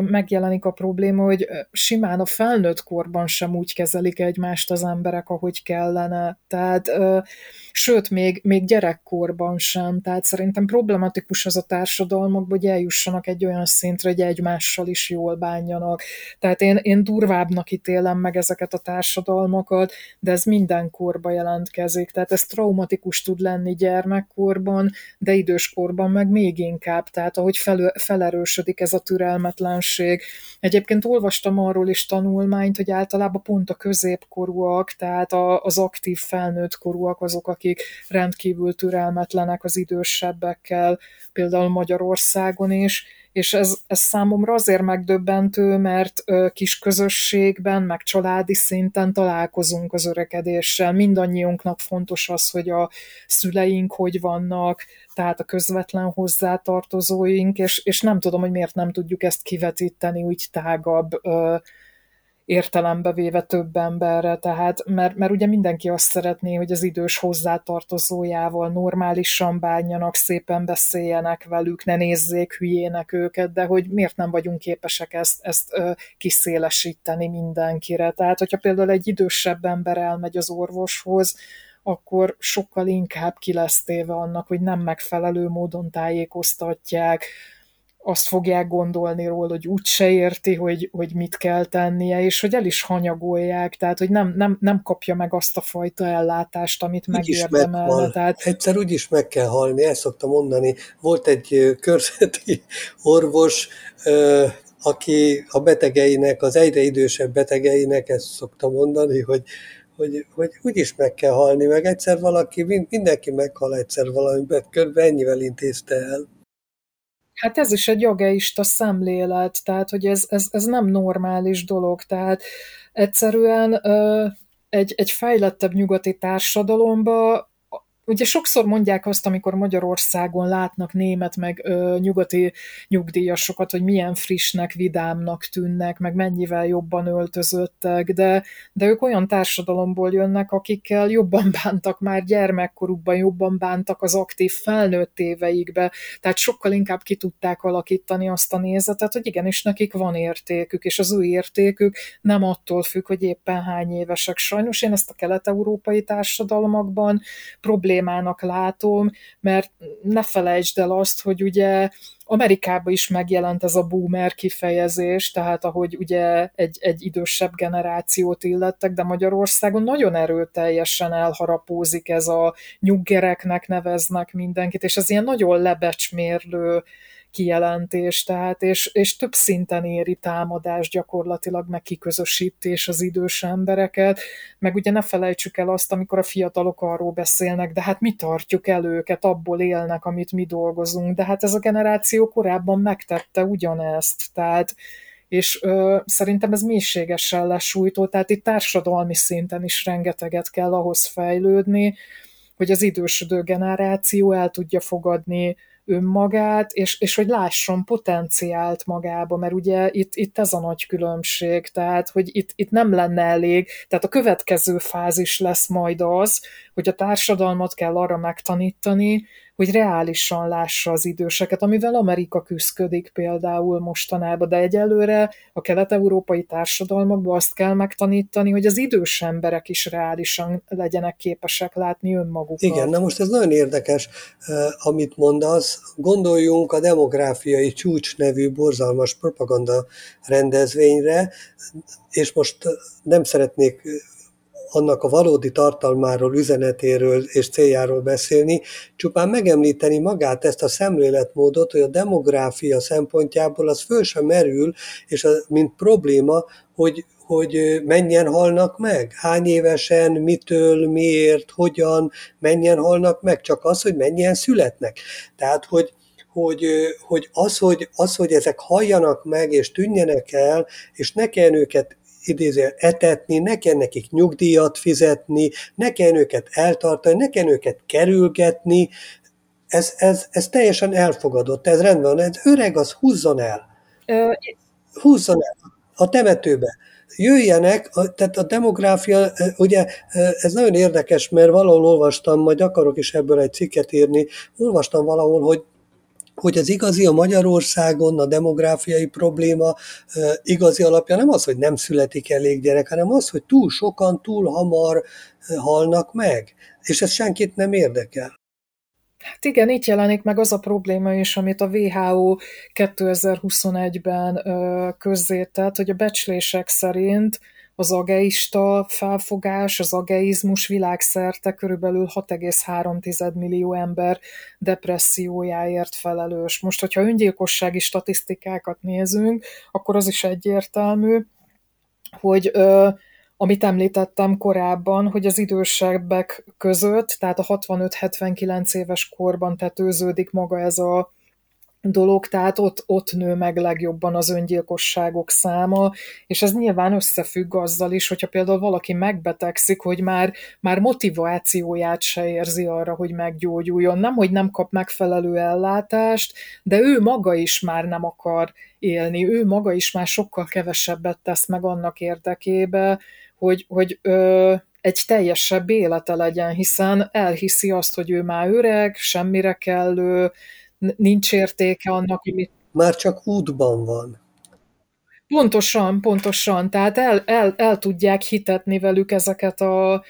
megjelenik a probléma, hogy simán a felnőtt korban sem úgy kezelik egymást az emberek, ahogy kellene. Tehát sőt, még, még gyerekkorban sem. Tehát szerintem problematikus az a társadalmak, hogy eljussanak egy olyan szintre, hogy egymással is jól bánjanak. Tehát én, én durvábbnak ítélem meg ezeket a társadalmakat, de ez minden korba jelentkezik. Tehát ez traumatikus tud lenni gyermekkorban, de időskorban meg még inkább. Tehát ahogy fel, felerősödik ez a türelmetlenség. Egyébként olvastam arról is tanulmányt, hogy általában pont a középkorúak, tehát az aktív felnőtt korúak azok, akik rendkívül türelmetlenek az idősebbekkel, például Magyarországon is, és ez, ez számomra azért megdöbbentő, mert kis közösségben, meg családi szinten találkozunk az öregedéssel. Mindannyiunknak fontos az, hogy a szüleink hogy vannak, tehát a közvetlen hozzátartozóink, és, és nem tudom, hogy miért nem tudjuk ezt kivetíteni úgy tágabb értelembe véve több emberre, tehát, mert, mert ugye mindenki azt szeretné, hogy az idős hozzátartozójával normálisan bánjanak, szépen beszéljenek velük, ne nézzék hülyének őket, de hogy miért nem vagyunk képesek ezt, ezt ö, kiszélesíteni mindenkire. Tehát, hogyha például egy idősebb ember elmegy az orvoshoz, akkor sokkal inkább ki lesz téve annak, hogy nem megfelelő módon tájékoztatják, azt fogják gondolni róla, hogy úgyse érti, hogy, hogy mit kell tennie, és hogy el is hanyagolják, tehát hogy nem, nem, nem kapja meg azt a fajta ellátást, amit megérdemel. Tehát... Egyszer úgyis meg kell halni, ezt szoktam mondani. Volt egy körzeti *laughs* orvos, aki a betegeinek, az egyre idősebb betegeinek ezt szokta mondani, hogy, hogy, hogy úgyis meg kell halni, meg egyszer valaki, mindenki meghal egyszer valamiben, kb. ennyivel intézte el. Hát ez is egy jogeista szemlélet, tehát hogy ez, ez, ez nem normális dolog, tehát egyszerűen egy, egy fejlettebb nyugati társadalomba Ugye sokszor mondják azt, amikor Magyarországon látnak német meg ö, nyugati nyugdíjasokat, hogy milyen frissnek, vidámnak tűnnek, meg mennyivel jobban öltözöttek, de, de ők olyan társadalomból jönnek, akikkel jobban bántak már gyermekkorukban, jobban bántak az aktív felnőtt éveikbe, tehát sokkal inkább ki tudták alakítani azt a nézetet, hogy igenis nekik van értékük, és az ő értékük nem attól függ, hogy éppen hány évesek. Sajnos én ezt a kelet-európai társadalmakban problém problémának látom, mert ne felejtsd el azt, hogy ugye Amerikában is megjelent ez a boomer kifejezés, tehát ahogy ugye egy, egy idősebb generációt illettek, de Magyarországon nagyon erőteljesen elharapózik ez a nyuggereknek neveznek mindenkit, és ez ilyen nagyon lebecsmérlő kijelentés, tehát és, és több szinten éri támadás gyakorlatilag, meg kiközösítés az idős embereket, meg ugye ne felejtsük el azt, amikor a fiatalok arról beszélnek, de hát mi tartjuk el őket, abból élnek, amit mi dolgozunk, de hát ez a generáció korábban megtette ugyanezt, tehát és ö, szerintem ez mélységesen lesújtó, tehát itt társadalmi szinten is rengeteget kell ahhoz fejlődni, hogy az idősödő generáció el tudja fogadni önmagát, és, és hogy lásson potenciált magába, mert ugye itt, itt ez a nagy különbség, tehát hogy itt, itt nem lenne elég, tehát a következő fázis lesz majd az, hogy a társadalmat kell arra megtanítani, hogy reálisan lássa az időseket, amivel Amerika küzdködik például mostanában, de egyelőre a kelet-európai társadalmakban azt kell megtanítani, hogy az idős emberek is reálisan legyenek képesek látni önmagukat. Igen, na most ez nagyon érdekes, eh, amit mondasz. Gondoljunk a demográfiai csúcs nevű borzalmas propaganda rendezvényre, és most nem szeretnék annak a valódi tartalmáról, üzenetéről és céljáról beszélni, csupán megemlíteni magát ezt a szemléletmódot, hogy a demográfia szempontjából az föl sem merül, és a, mint probléma, hogy, hogy mennyien halnak meg, hány évesen, mitől, miért, hogyan, mennyien halnak meg, csak az, hogy mennyien születnek. Tehát, hogy, hogy, hogy, az, hogy az, hogy ezek halljanak meg és tűnjenek el, és ne kell őket idézél etetni, ne kell nekik nyugdíjat fizetni, ne kell őket eltartani, ne kell őket kerülgetni, ez, ez, ez teljesen elfogadott, ez rendben van, ez öreg, az húzzon el. Húzzon el a temetőbe. Jöjjenek, tehát a demográfia, ugye ez nagyon érdekes, mert valahol olvastam, majd akarok is ebből egy cikket írni, olvastam valahol, hogy hogy az igazi a Magyarországon a demográfiai probléma igazi alapja nem az, hogy nem születik elég gyerek, hanem az, hogy túl sokan, túl hamar halnak meg, és ez senkit nem érdekel. Hát igen, itt jelenik meg az a probléma is, amit a WHO 2021-ben közzétett, hogy a becslések szerint az ageista felfogás, az ageizmus világszerte körülbelül 6,3 millió ember depressziójáért felelős. Most, hogyha öngyilkossági statisztikákat nézünk, akkor az is egyértelmű, hogy ö, amit említettem korábban, hogy az idősebbek között, tehát a 65-79 éves korban tetőződik maga ez a dolog, tehát ott, ott nő meg legjobban az öngyilkosságok száma, és ez nyilván összefügg azzal is, hogyha például valaki megbetegszik, hogy már, már motivációját se érzi arra, hogy meggyógyuljon. Nem, hogy nem kap megfelelő ellátást, de ő maga is már nem akar élni, ő maga is már sokkal kevesebbet tesz meg annak érdekébe, hogy, hogy ö, egy teljesebb élete legyen, hiszen elhiszi azt, hogy ő már öreg, semmire kellő, nincs értéke annak, hogy mit... Már csak útban van. Pontosan, pontosan. Tehát el, el, el tudják hitetni velük ezeket a,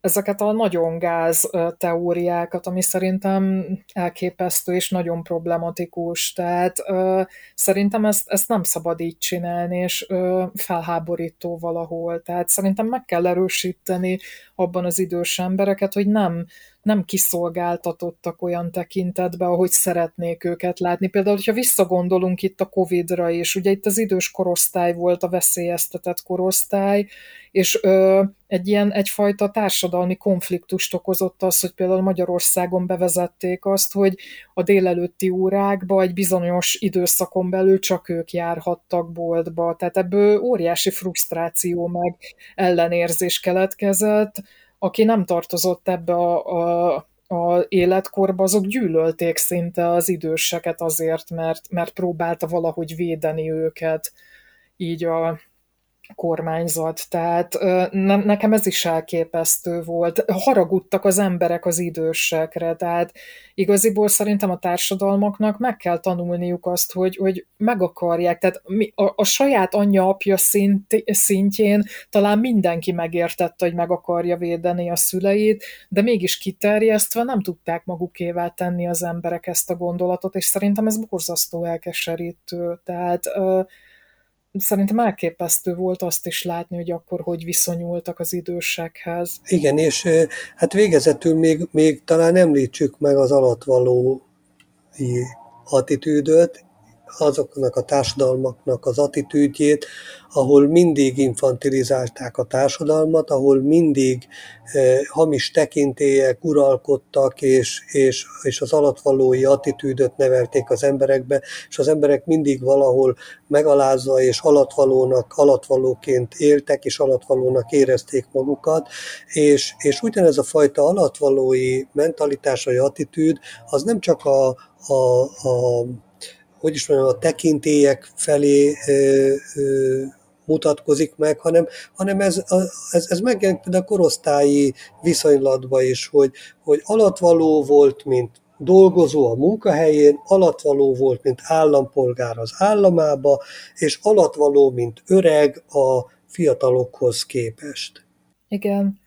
ezeket a nagyon gáz teóriákat, ami szerintem elképesztő és nagyon problematikus. Tehát ö, szerintem ezt, ezt nem szabad így csinálni, és ö, felháborító valahol. Tehát szerintem meg kell erősíteni abban az idős embereket, hogy nem, nem kiszolgáltatottak olyan tekintetbe, ahogy szeretnék őket látni. Például, hogyha visszagondolunk itt a Covid-ra is, ugye itt az idős korosztály volt a veszélyeztetett korosztály, és ö, egy ilyen egyfajta társadalmi konfliktust okozott az, hogy például Magyarországon bevezették azt, hogy a délelőtti órákba egy bizonyos időszakon belül csak ők járhattak boltba. Tehát ebből óriási frusztráció meg ellenérzés keletkezett, aki nem tartozott ebbe a, a, a életkorba, azok gyűlölték szinte az időseket azért, mert, mert próbálta valahogy védeni őket így a, kormányzat, tehát ne, nekem ez is elképesztő volt. Haragudtak az emberek az idősekre, tehát igaziból szerintem a társadalmaknak meg kell tanulniuk azt, hogy, hogy meg akarják, tehát a, a saját anyja-apja szint, szintjén talán mindenki megértette, hogy meg akarja védeni a szüleit, de mégis kiterjesztve nem tudták magukével tenni az emberek ezt a gondolatot, és szerintem ez borzasztó elkeserítő, tehát szerintem elképesztő volt azt is látni, hogy akkor hogy viszonyultak az idősekhez. Igen, és hát végezetül még, még talán említsük meg az alatvaló attitűdöt, azoknak a társadalmaknak az attitűdjét, ahol mindig infantilizálták a társadalmat, ahol mindig eh, hamis tekintélyek uralkodtak, és, és, és az alatvalói attitűdöt nevelték az emberekbe, és az emberek mindig valahol megalázva és alatvalónak, alatvalóként éltek, és alatvalónak érezték magukat, és, és ugyanez a fajta alatvalói mentalitás vagy attitűd, az nem csak a, a, a hogy is mondjam, a tekintélyek felé ö, ö, mutatkozik meg, hanem, hanem ez, ez, ez megjelent a korosztályi viszonylatban is, hogy, hogy alatvaló volt, mint dolgozó a munkahelyén, alatvaló volt, mint állampolgár az államába, és alatvaló, mint öreg a fiatalokhoz képest. Igen.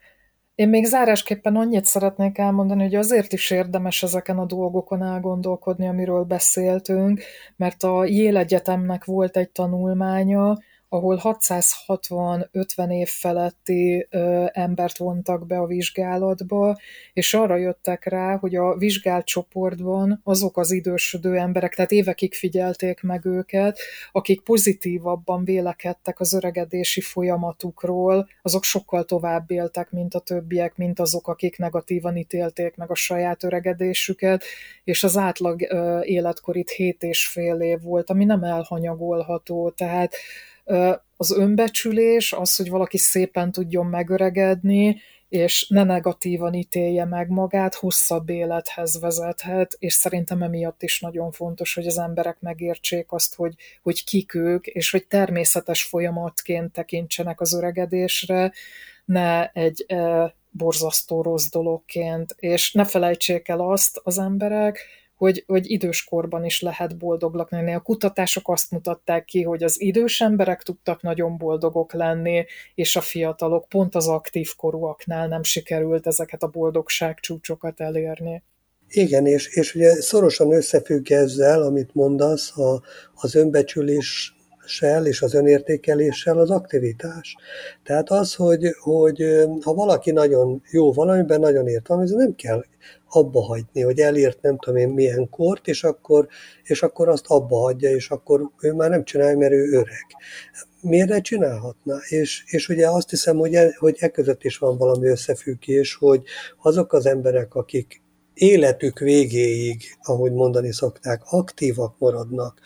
Én még zárásképpen annyit szeretnék elmondani, hogy azért is érdemes ezeken a dolgokon elgondolkodni, amiről beszéltünk, mert a Yale Egyetemnek volt egy tanulmánya, ahol 660-50 év feletti ö, embert vontak be a vizsgálatba, és arra jöttek rá, hogy a vizsgált csoportban azok az idősödő emberek, tehát évekig figyelték meg őket, akik pozitívabban vélekedtek az öregedési folyamatukról, azok sokkal tovább éltek, mint a többiek, mint azok, akik negatívan ítélték meg a saját öregedésüket, és az átlag ö, életkor itt 7 és fél év volt, ami nem elhanyagolható, tehát az önbecsülés, az, hogy valaki szépen tudjon megöregedni, és ne negatívan ítélje meg magát, hosszabb élethez vezethet, és szerintem emiatt is nagyon fontos, hogy az emberek megértsék azt, hogy, hogy kik ők, és hogy természetes folyamatként tekintsenek az öregedésre, ne egy e, borzasztó rossz dologként, és ne felejtsék el azt az emberek, hogy, hogy időskorban is lehet boldognak lenni. A kutatások azt mutatták ki, hogy az idős emberek tudtak nagyon boldogok lenni, és a fiatalok pont az aktív korúaknál nem sikerült ezeket a boldogság csúcsokat elérni. Igen, és, és ugye szorosan összefügg ezzel, amit mondasz, a, az önbecsülés és az önértékeléssel az aktivitás. Tehát az, hogy, hogy ha valaki nagyon jó valamiben, nagyon ért valami, nem kell abba hagyni, hogy elért nem tudom én milyen kort, és akkor, és akkor azt abba hagyja, és akkor ő már nem csinálja, mert ő öreg. Miért ne csinálhatná? És, és ugye azt hiszem, hogy e, hogy e között is van valami összefüggés, hogy azok az emberek, akik életük végéig, ahogy mondani szokták, aktívak maradnak,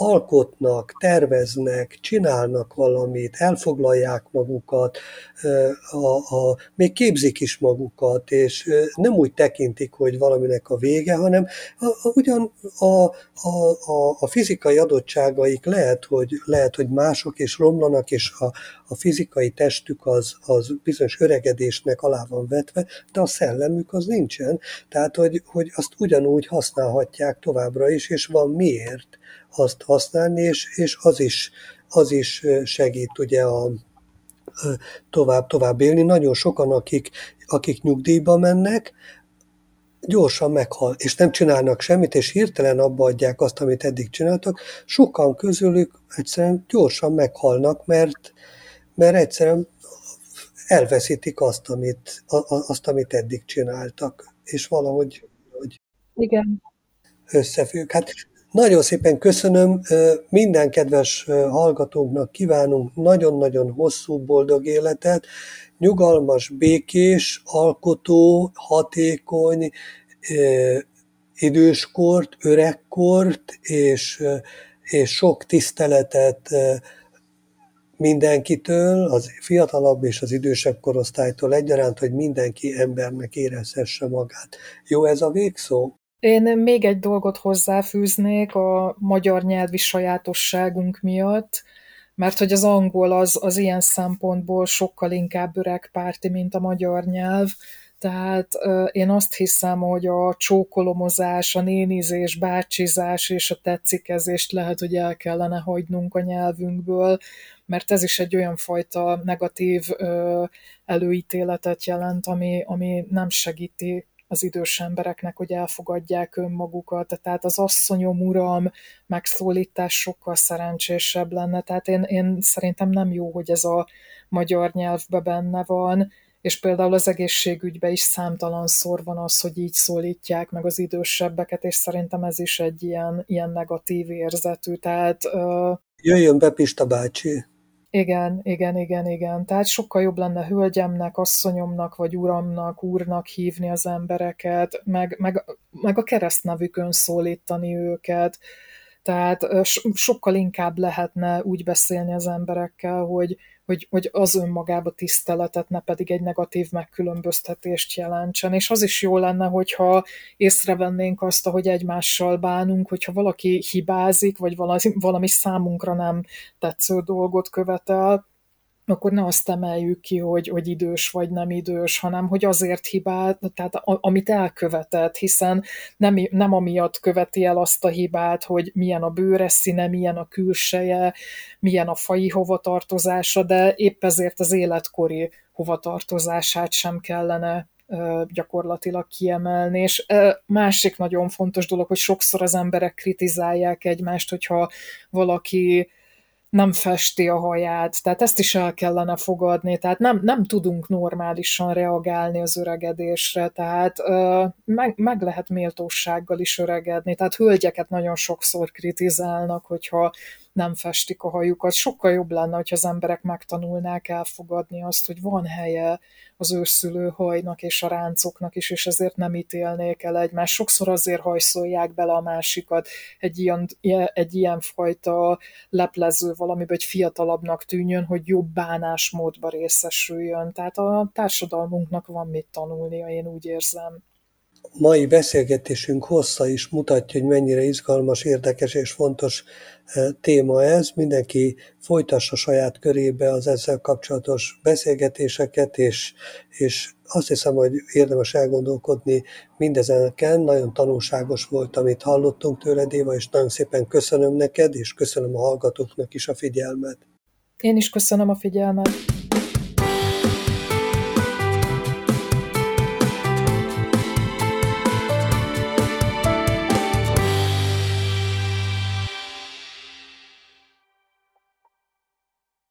alkotnak, terveznek, csinálnak valamit, elfoglalják magukat, a, a, még képzik is magukat, és nem úgy tekintik, hogy valaminek a vége, hanem a, a, ugyan a, a, a, a fizikai adottságaik lehet, hogy, lehet, hogy mások és romlanak, és a, a fizikai testük az, az bizonyos öregedésnek alá van vetve, de a szellemük az nincsen. Tehát, hogy, hogy azt ugyanúgy használhatják továbbra is, és van miért azt használni, és, és az, is, az is segít ugye a, tovább, tovább élni. Nagyon sokan, akik, akik nyugdíjba mennek, gyorsan meghal, és nem csinálnak semmit, és hirtelen abba adják azt, amit eddig csináltak, sokan közülük egyszerűen gyorsan meghalnak, mert, mert egyszerűen elveszítik azt, amit, azt, amit eddig csináltak, és valahogy hogy Igen. összefügg. Hát nagyon szépen köszönöm, minden kedves hallgatónknak kívánunk nagyon-nagyon hosszú, boldog életet, nyugalmas, békés, alkotó, hatékony, időskort, öregkort, és, és sok tiszteletet mindenkitől, az fiatalabb és az idősebb korosztálytól egyaránt, hogy mindenki embernek érezhesse magát. Jó ez a végszó? Én még egy dolgot hozzáfűznék a magyar nyelvi sajátosságunk miatt, mert hogy az angol az, az ilyen szempontból sokkal inkább öregpárti, mint a magyar nyelv, tehát én azt hiszem, hogy a csókolomozás, a nénizés, bácsizás és a tetszikezést lehet, hogy el kellene hagynunk a nyelvünkből, mert ez is egy olyan fajta negatív előítéletet jelent, ami, ami nem segíti az idős embereknek, hogy elfogadják önmagukat, tehát az asszonyom, uram megszólítás sokkal szerencsésebb lenne, tehát én, én szerintem nem jó, hogy ez a magyar nyelvbe benne van, és például az egészségügyben is számtalanszor van az, hogy így szólítják meg az idősebbeket, és szerintem ez is egy ilyen, ilyen negatív érzetű, tehát... Uh... Jöjjön be Pista bácsi! Igen, igen, igen, igen. Tehát sokkal jobb lenne hölgyemnek, asszonyomnak, vagy uramnak, úrnak hívni az embereket, meg, meg, meg a keresztnevükön szólítani őket. Tehát sokkal inkább lehetne úgy beszélni az emberekkel, hogy, hogy, hogy az önmagába tiszteletet, ne pedig egy negatív megkülönböztetést jelentsen. És az is jó lenne, hogyha észrevennénk azt, hogy egymással bánunk, hogyha valaki hibázik, vagy valami, valami számunkra nem tetsző dolgot követel, akkor ne azt emeljük ki, hogy, hogy idős vagy nem idős, hanem hogy azért hibát, tehát amit elkövetett, hiszen nem, nem amiatt követi el azt a hibát, hogy milyen a bőre színe, milyen a külseje, milyen a fai hovatartozása, de épp ezért az életkori hovatartozását sem kellene gyakorlatilag kiemelni. És másik nagyon fontos dolog, hogy sokszor az emberek kritizálják egymást, hogyha valaki nem festi a haját, tehát ezt is el kellene fogadni, tehát nem, nem tudunk normálisan reagálni az öregedésre, tehát ö, meg, meg lehet méltósággal is öregedni, tehát hölgyeket nagyon sokszor kritizálnak, hogyha nem festik a hajukat. Sokkal jobb lenne, hogyha az emberek megtanulnák elfogadni azt, hogy van helye az őszülő hajnak és a ráncoknak is, és ezért nem ítélnék el egymást. Sokszor azért hajszolják bele a másikat egy ilyen, egy ilyen fajta leplező valamiben, hogy fiatalabbnak tűnjön, hogy jobb bánásmódba részesüljön. Tehát a társadalmunknak van mit tanulnia, én úgy érzem mai beszélgetésünk hossza is mutatja, hogy mennyire izgalmas, érdekes és fontos e, téma ez. Mindenki folytassa saját körébe az ezzel kapcsolatos beszélgetéseket, és, és azt hiszem, hogy érdemes elgondolkodni mindezeken. Nagyon tanulságos volt, amit hallottunk tőled, Éva, és nagyon szépen köszönöm neked, és köszönöm a hallgatóknak is a figyelmet. Én is köszönöm a figyelmet.